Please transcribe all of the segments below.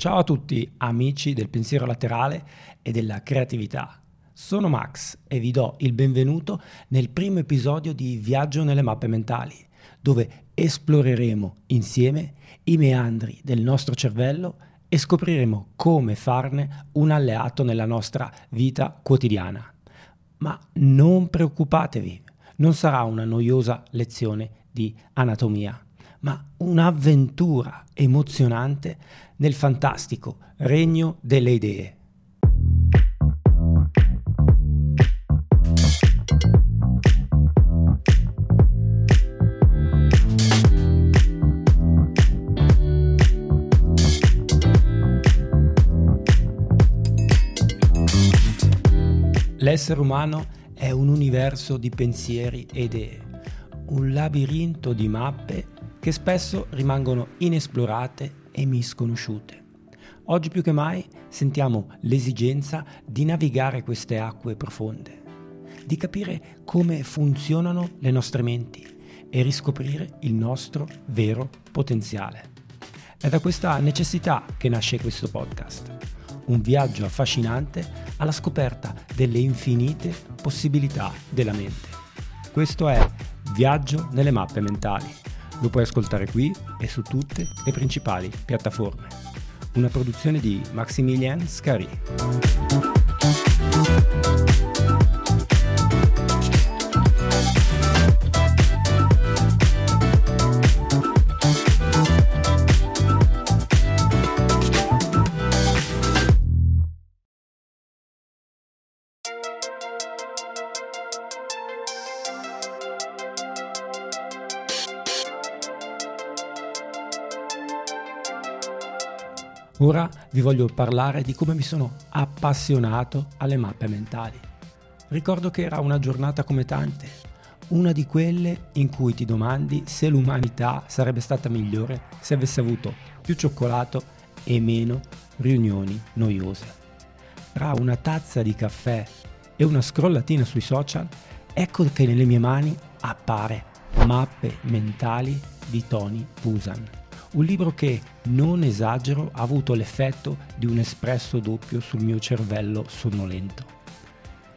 Ciao a tutti amici del pensiero laterale e della creatività. Sono Max e vi do il benvenuto nel primo episodio di Viaggio nelle mappe mentali, dove esploreremo insieme i meandri del nostro cervello e scopriremo come farne un alleato nella nostra vita quotidiana. Ma non preoccupatevi, non sarà una noiosa lezione di anatomia ma un'avventura emozionante nel fantastico regno delle idee. L'essere umano è un universo di pensieri e idee, un labirinto di mappe che spesso rimangono inesplorate e misconosciute. Oggi più che mai sentiamo l'esigenza di navigare queste acque profonde, di capire come funzionano le nostre menti e riscoprire il nostro vero potenziale. È da questa necessità che nasce questo podcast, un viaggio affascinante alla scoperta delle infinite possibilità della mente. Questo è Viaggio nelle mappe mentali lo puoi ascoltare qui e su tutte le principali piattaforme. Una produzione di Maximilian Scari. Ora vi voglio parlare di come mi sono appassionato alle mappe mentali. Ricordo che era una giornata come tante, una di quelle in cui ti domandi se l'umanità sarebbe stata migliore se avesse avuto più cioccolato e meno riunioni noiose. Tra una tazza di caffè e una scrollatina sui social, ecco che nelle mie mani appare Mappe mentali di Tony Pusan un libro che, non esagero, ha avuto l'effetto di un espresso doppio sul mio cervello sonnolento.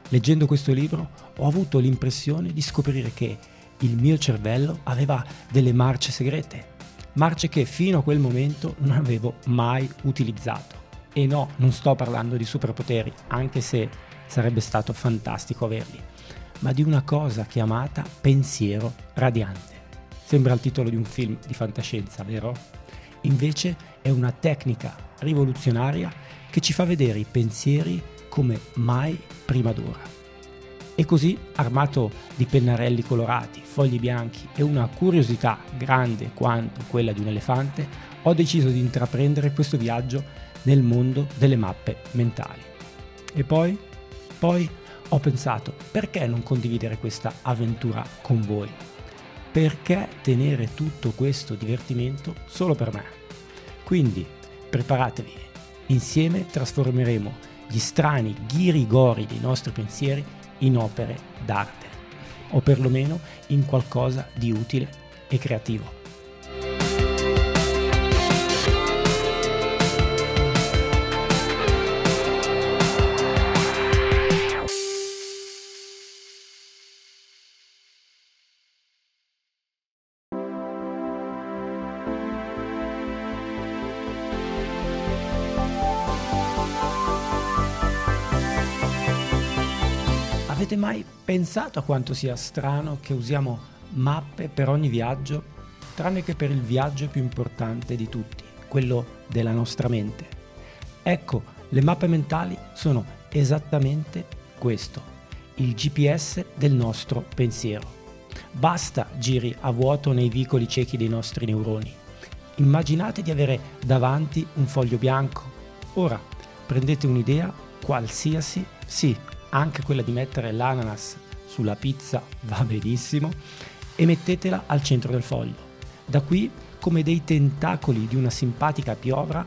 Leggendo questo libro ho avuto l'impressione di scoprire che il mio cervello aveva delle marce segrete, marce che fino a quel momento non avevo mai utilizzato. E no, non sto parlando di superpoteri, anche se sarebbe stato fantastico averli, ma di una cosa chiamata pensiero radiante. Sembra il titolo di un film di fantascienza, vero? Invece è una tecnica rivoluzionaria che ci fa vedere i pensieri come mai prima d'ora. E così, armato di pennarelli colorati, fogli bianchi e una curiosità grande quanto quella di un elefante, ho deciso di intraprendere questo viaggio nel mondo delle mappe mentali. E poi? Poi ho pensato, perché non condividere questa avventura con voi? Perché tenere tutto questo divertimento solo per me? Quindi preparatevi, insieme trasformeremo gli strani ghirigori dei nostri pensieri in opere d'arte, o perlomeno in qualcosa di utile e creativo. Avete mai pensato a quanto sia strano che usiamo mappe per ogni viaggio, tranne che per il viaggio più importante di tutti, quello della nostra mente? Ecco, le mappe mentali sono esattamente questo, il GPS del nostro pensiero. Basta giri a vuoto nei vicoli ciechi dei nostri neuroni. Immaginate di avere davanti un foglio bianco. Ora prendete un'idea, qualsiasi, sì, anche quella di mettere l'ananas sulla pizza va benissimo, e mettetela al centro del foglio. Da qui, come dei tentacoli di una simpatica piovra,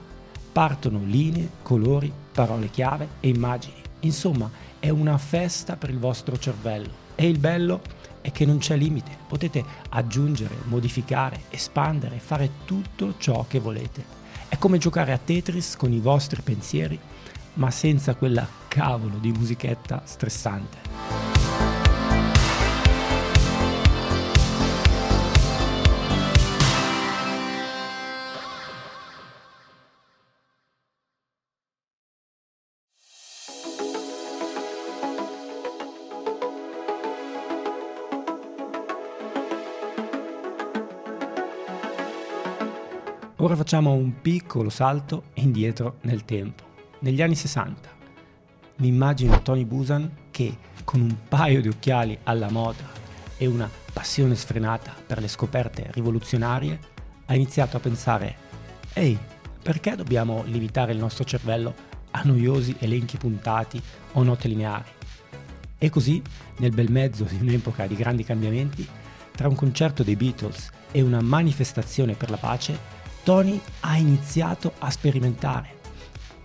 partono linee, colori, parole chiave e immagini. Insomma, è una festa per il vostro cervello. E il bello è che non c'è limite, potete aggiungere, modificare, espandere, fare tutto ciò che volete. È come giocare a Tetris con i vostri pensieri, ma senza quella cavolo di musichetta stressante. Ora facciamo un piccolo salto indietro nel tempo. Negli anni 60 mi immagino Tony Busan che con un paio di occhiali alla moda e una passione sfrenata per le scoperte rivoluzionarie ha iniziato a pensare ehi, perché dobbiamo limitare il nostro cervello a noiosi elenchi puntati o note lineari? E così, nel bel mezzo di un'epoca di grandi cambiamenti, tra un concerto dei Beatles e una manifestazione per la pace, Tony ha iniziato a sperimentare.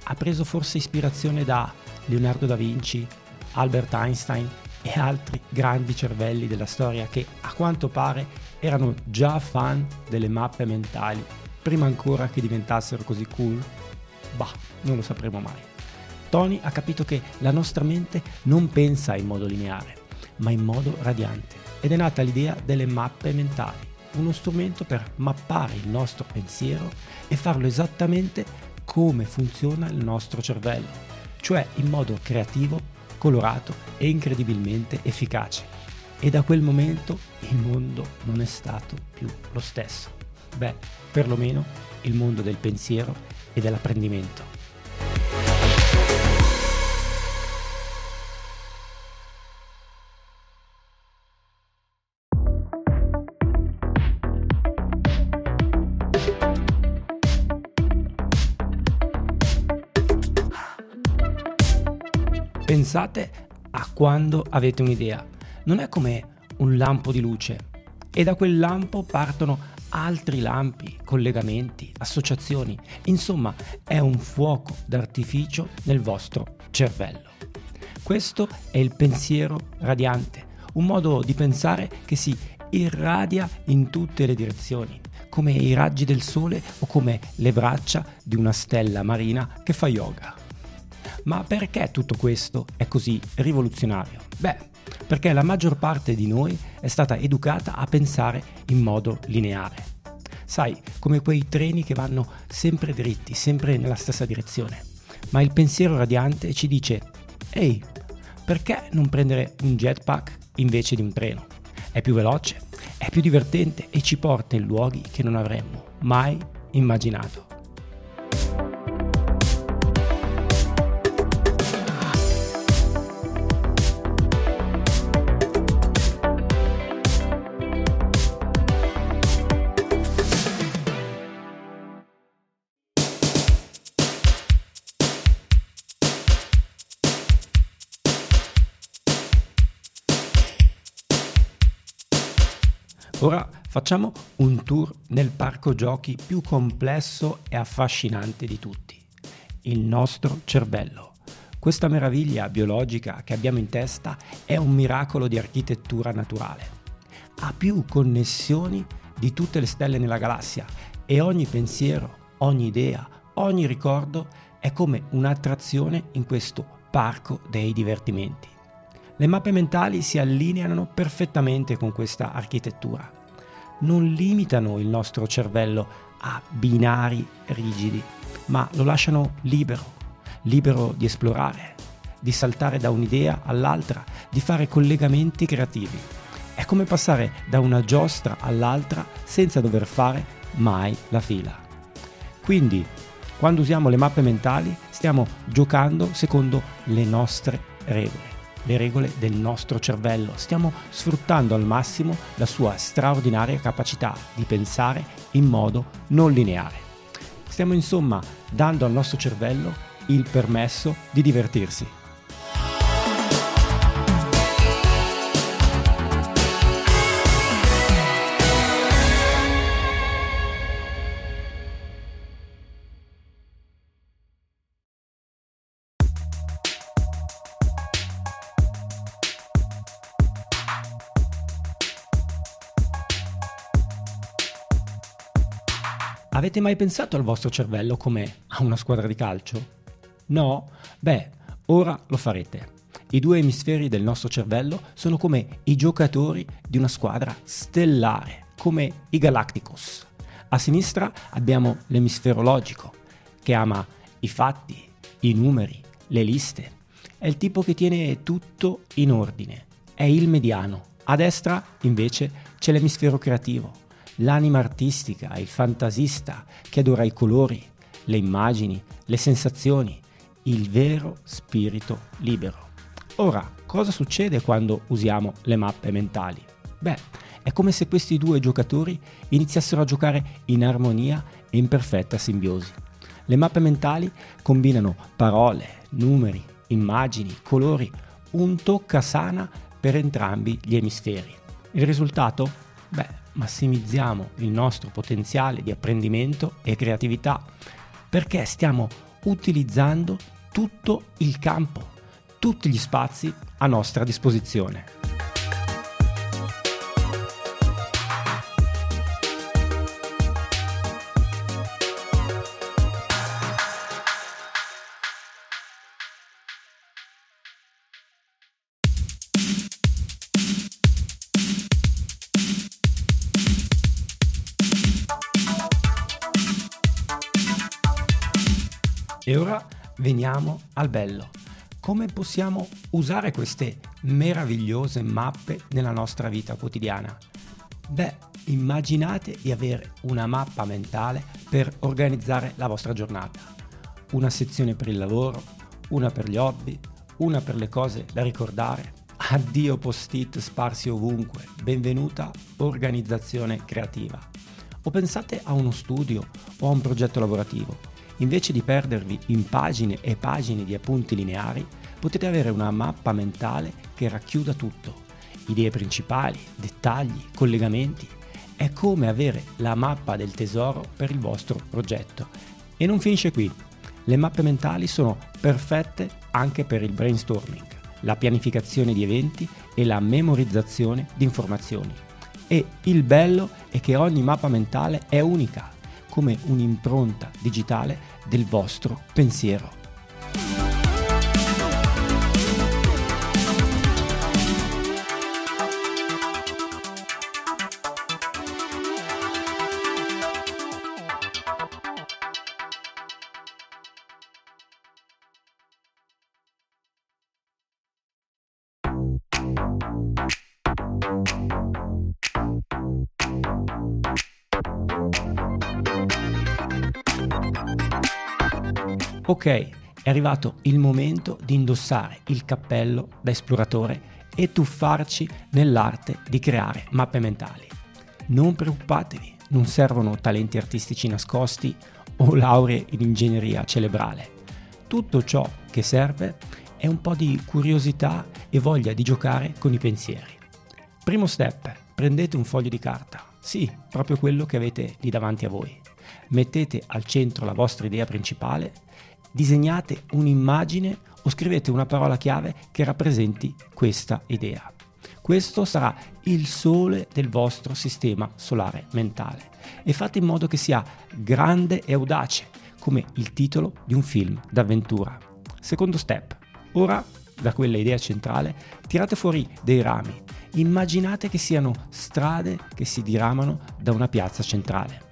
Ha preso forse ispirazione da Leonardo da Vinci, Albert Einstein e altri grandi cervelli della storia che a quanto pare erano già fan delle mappe mentali prima ancora che diventassero così cool? Bah, non lo sapremo mai. Tony ha capito che la nostra mente non pensa in modo lineare, ma in modo radiante ed è nata l'idea delle mappe mentali uno strumento per mappare il nostro pensiero e farlo esattamente come funziona il nostro cervello, cioè in modo creativo, colorato e incredibilmente efficace. E da quel momento il mondo non è stato più lo stesso. Beh, perlomeno il mondo del pensiero e dell'apprendimento. Pensate a quando avete un'idea. Non è come un lampo di luce e da quel lampo partono altri lampi, collegamenti, associazioni. Insomma, è un fuoco d'artificio nel vostro cervello. Questo è il pensiero radiante, un modo di pensare che si irradia in tutte le direzioni, come i raggi del sole o come le braccia di una stella marina che fa yoga. Ma perché tutto questo è così rivoluzionario? Beh, perché la maggior parte di noi è stata educata a pensare in modo lineare. Sai, come quei treni che vanno sempre dritti, sempre nella stessa direzione. Ma il pensiero radiante ci dice, ehi, perché non prendere un jetpack invece di un treno? È più veloce, è più divertente e ci porta in luoghi che non avremmo mai immaginato. Ora facciamo un tour nel parco giochi più complesso e affascinante di tutti, il nostro cervello. Questa meraviglia biologica che abbiamo in testa è un miracolo di architettura naturale. Ha più connessioni di tutte le stelle nella galassia e ogni pensiero, ogni idea, ogni ricordo è come un'attrazione in questo parco dei divertimenti. Le mappe mentali si allineano perfettamente con questa architettura. Non limitano il nostro cervello a binari rigidi, ma lo lasciano libero, libero di esplorare, di saltare da un'idea all'altra, di fare collegamenti creativi. È come passare da una giostra all'altra senza dover fare mai la fila. Quindi, quando usiamo le mappe mentali, stiamo giocando secondo le nostre regole le regole del nostro cervello, stiamo sfruttando al massimo la sua straordinaria capacità di pensare in modo non lineare. Stiamo insomma dando al nostro cervello il permesso di divertirsi. Avete mai pensato al vostro cervello come a una squadra di calcio? No? Beh, ora lo farete. I due emisferi del nostro cervello sono come i giocatori di una squadra stellare, come i Galacticos. A sinistra abbiamo l'emisfero logico, che ama i fatti, i numeri, le liste. È il tipo che tiene tutto in ordine. È il mediano. A destra, invece, c'è l'emisfero creativo, l'anima artistica, il fantasista che adora i colori, le immagini, le sensazioni, il vero spirito libero. Ora, cosa succede quando usiamo le mappe mentali? Beh, è come se questi due giocatori iniziassero a giocare in armonia e in perfetta simbiosi. Le mappe mentali combinano parole, numeri, immagini, colori, un tocca sana per entrambi gli emisferi. Il risultato? Beh, massimizziamo il nostro potenziale di apprendimento e creatività perché stiamo utilizzando tutto il campo tutti gli spazi a nostra disposizione. Al bello come possiamo usare queste meravigliose mappe nella nostra vita quotidiana? Beh, immaginate di avere una mappa mentale per organizzare la vostra giornata. Una sezione per il lavoro, una per gli hobby, una per le cose da ricordare. Addio post-it sparsi ovunque, benvenuta organizzazione creativa. O pensate a uno studio o a un progetto lavorativo Invece di perdervi in pagine e pagine di appunti lineari, potete avere una mappa mentale che racchiuda tutto. Idee principali, dettagli, collegamenti. È come avere la mappa del tesoro per il vostro progetto. E non finisce qui. Le mappe mentali sono perfette anche per il brainstorming, la pianificazione di eventi e la memorizzazione di informazioni. E il bello è che ogni mappa mentale è unica come un'impronta digitale del vostro pensiero. Ok, è arrivato il momento di indossare il cappello da esploratore e tuffarci nell'arte di creare mappe mentali. Non preoccupatevi, non servono talenti artistici nascosti o lauree in ingegneria cerebrale. Tutto ciò che serve è un po' di curiosità e voglia di giocare con i pensieri. Primo step, prendete un foglio di carta, sì, proprio quello che avete lì davanti a voi. Mettete al centro la vostra idea principale disegnate un'immagine o scrivete una parola chiave che rappresenti questa idea. Questo sarà il sole del vostro sistema solare mentale e fate in modo che sia grande e audace, come il titolo di un film d'avventura. Secondo step. Ora, da quella idea centrale, tirate fuori dei rami. Immaginate che siano strade che si diramano da una piazza centrale.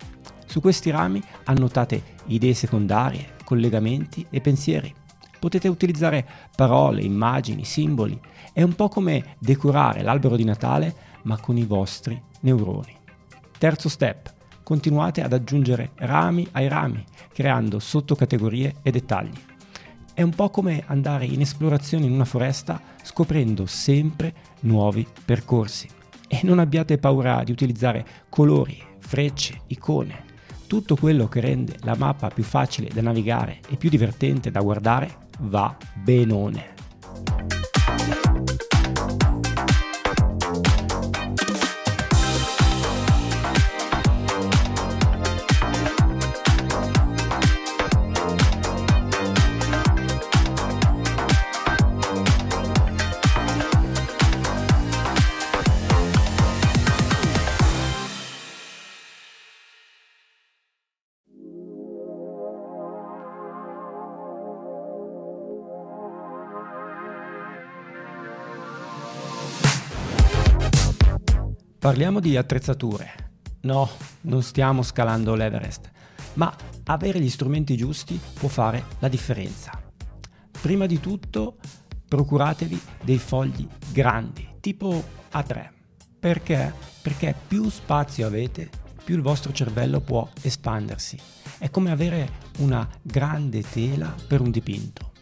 Su questi rami annotate idee secondarie, collegamenti e pensieri. Potete utilizzare parole, immagini, simboli. È un po' come decorare l'albero di Natale, ma con i vostri neuroni. Terzo step. Continuate ad aggiungere rami ai rami, creando sottocategorie e dettagli. È un po' come andare in esplorazione in una foresta scoprendo sempre nuovi percorsi. E non abbiate paura di utilizzare colori, frecce, icone, tutto quello che rende la mappa più facile da navigare e più divertente da guardare va benone. Parliamo di attrezzature. No, non stiamo scalando l'Everest, ma avere gli strumenti giusti può fare la differenza. Prima di tutto, procuratevi dei fogli grandi, tipo A3. Perché? Perché più spazio avete, più il vostro cervello può espandersi. È come avere una grande tela per un dipinto.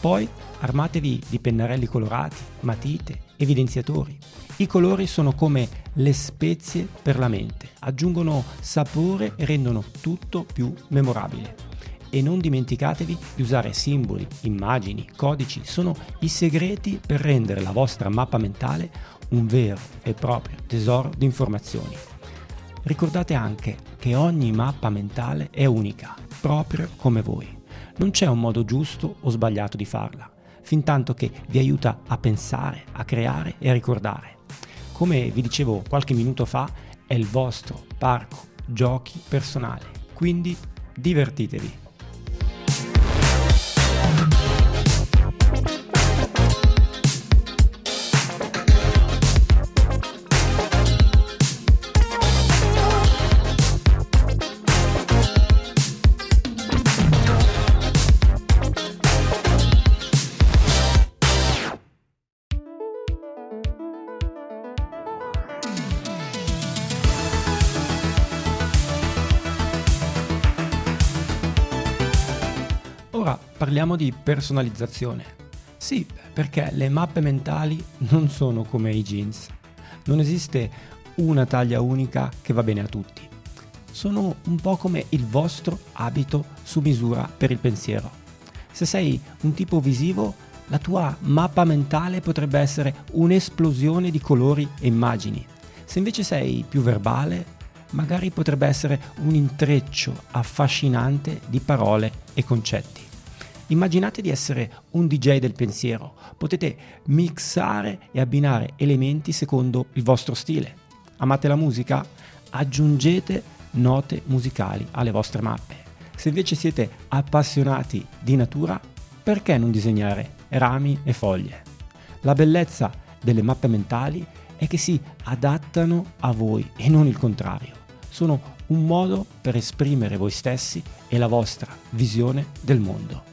Poi armatevi di pennarelli colorati, matite, evidenziatori. I colori sono come le spezie per la mente, aggiungono sapore e rendono tutto più memorabile. E non dimenticatevi di usare simboli, immagini, codici, sono i segreti per rendere la vostra mappa mentale un vero e proprio tesoro di informazioni. Ricordate anche che ogni mappa mentale è unica, proprio come voi. Non c'è un modo giusto o sbagliato di farla, fin tanto che vi aiuta a pensare, a creare e a ricordare. Come vi dicevo qualche minuto fa, è il vostro parco giochi personale, quindi divertitevi. Parliamo di personalizzazione. Sì, perché le mappe mentali non sono come i jeans. Non esiste una taglia unica che va bene a tutti. Sono un po' come il vostro abito su misura per il pensiero. Se sei un tipo visivo, la tua mappa mentale potrebbe essere un'esplosione di colori e immagini. Se invece sei più verbale, magari potrebbe essere un intreccio affascinante di parole e concetti. Immaginate di essere un DJ del pensiero, potete mixare e abbinare elementi secondo il vostro stile. Amate la musica? Aggiungete note musicali alle vostre mappe. Se invece siete appassionati di natura, perché non disegnare rami e foglie? La bellezza delle mappe mentali è che si adattano a voi e non il contrario. Sono un modo per esprimere voi stessi e la vostra visione del mondo.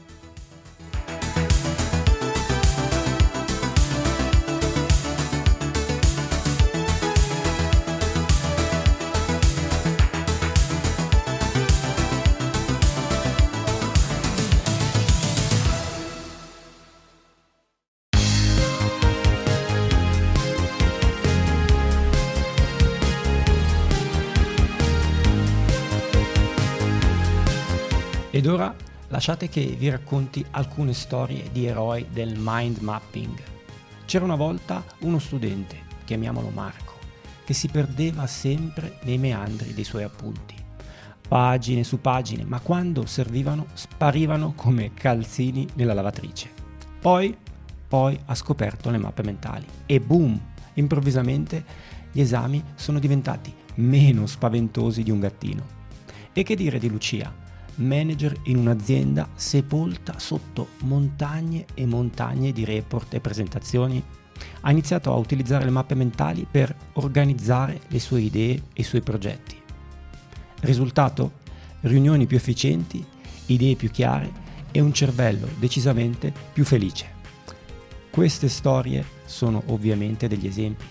Lasciate che vi racconti alcune storie di eroi del mind mapping. C'era una volta uno studente, chiamiamolo Marco, che si perdeva sempre nei meandri dei suoi appunti. Pagine su pagine, ma quando servivano sparivano come calzini nella lavatrice. Poi, poi ha scoperto le mappe mentali e boom, improvvisamente gli esami sono diventati meno spaventosi di un gattino. E che dire di Lucia? Manager in un'azienda sepolta sotto montagne e montagne di report e presentazioni, ha iniziato a utilizzare le mappe mentali per organizzare le sue idee e i suoi progetti. Risultato? Riunioni più efficienti, idee più chiare e un cervello decisamente più felice. Queste storie sono ovviamente degli esempi.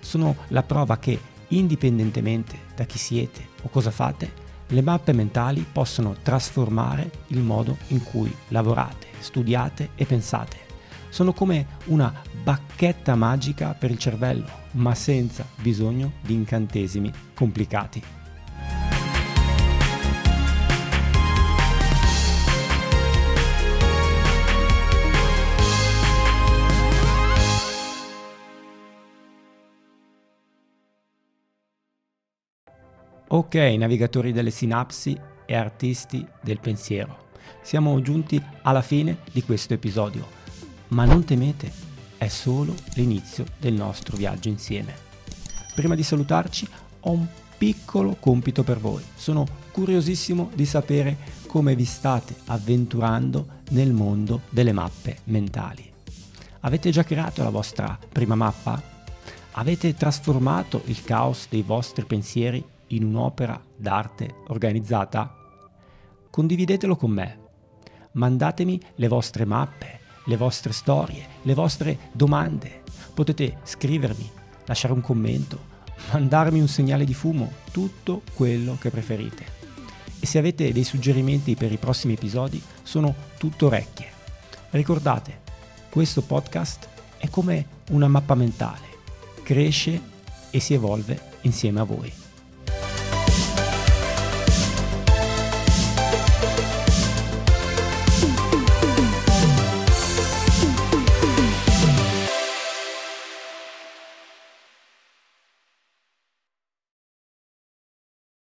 Sono la prova che, indipendentemente da chi siete o cosa fate, le mappe mentali possono trasformare il modo in cui lavorate, studiate e pensate. Sono come una bacchetta magica per il cervello, ma senza bisogno di incantesimi complicati. Ok, navigatori delle sinapsi e artisti del pensiero. Siamo giunti alla fine di questo episodio, ma non temete, è solo l'inizio del nostro viaggio insieme. Prima di salutarci ho un piccolo compito per voi. Sono curiosissimo di sapere come vi state avventurando nel mondo delle mappe mentali. Avete già creato la vostra prima mappa? Avete trasformato il caos dei vostri pensieri in un'opera d'arte organizzata? Condividetelo con me. Mandatemi le vostre mappe, le vostre storie, le vostre domande. Potete scrivermi, lasciare un commento, mandarmi un segnale di fumo, tutto quello che preferite. E se avete dei suggerimenti per i prossimi episodi, sono tutto orecchie. Ricordate, questo podcast è come una mappa mentale, cresce e si evolve insieme a voi.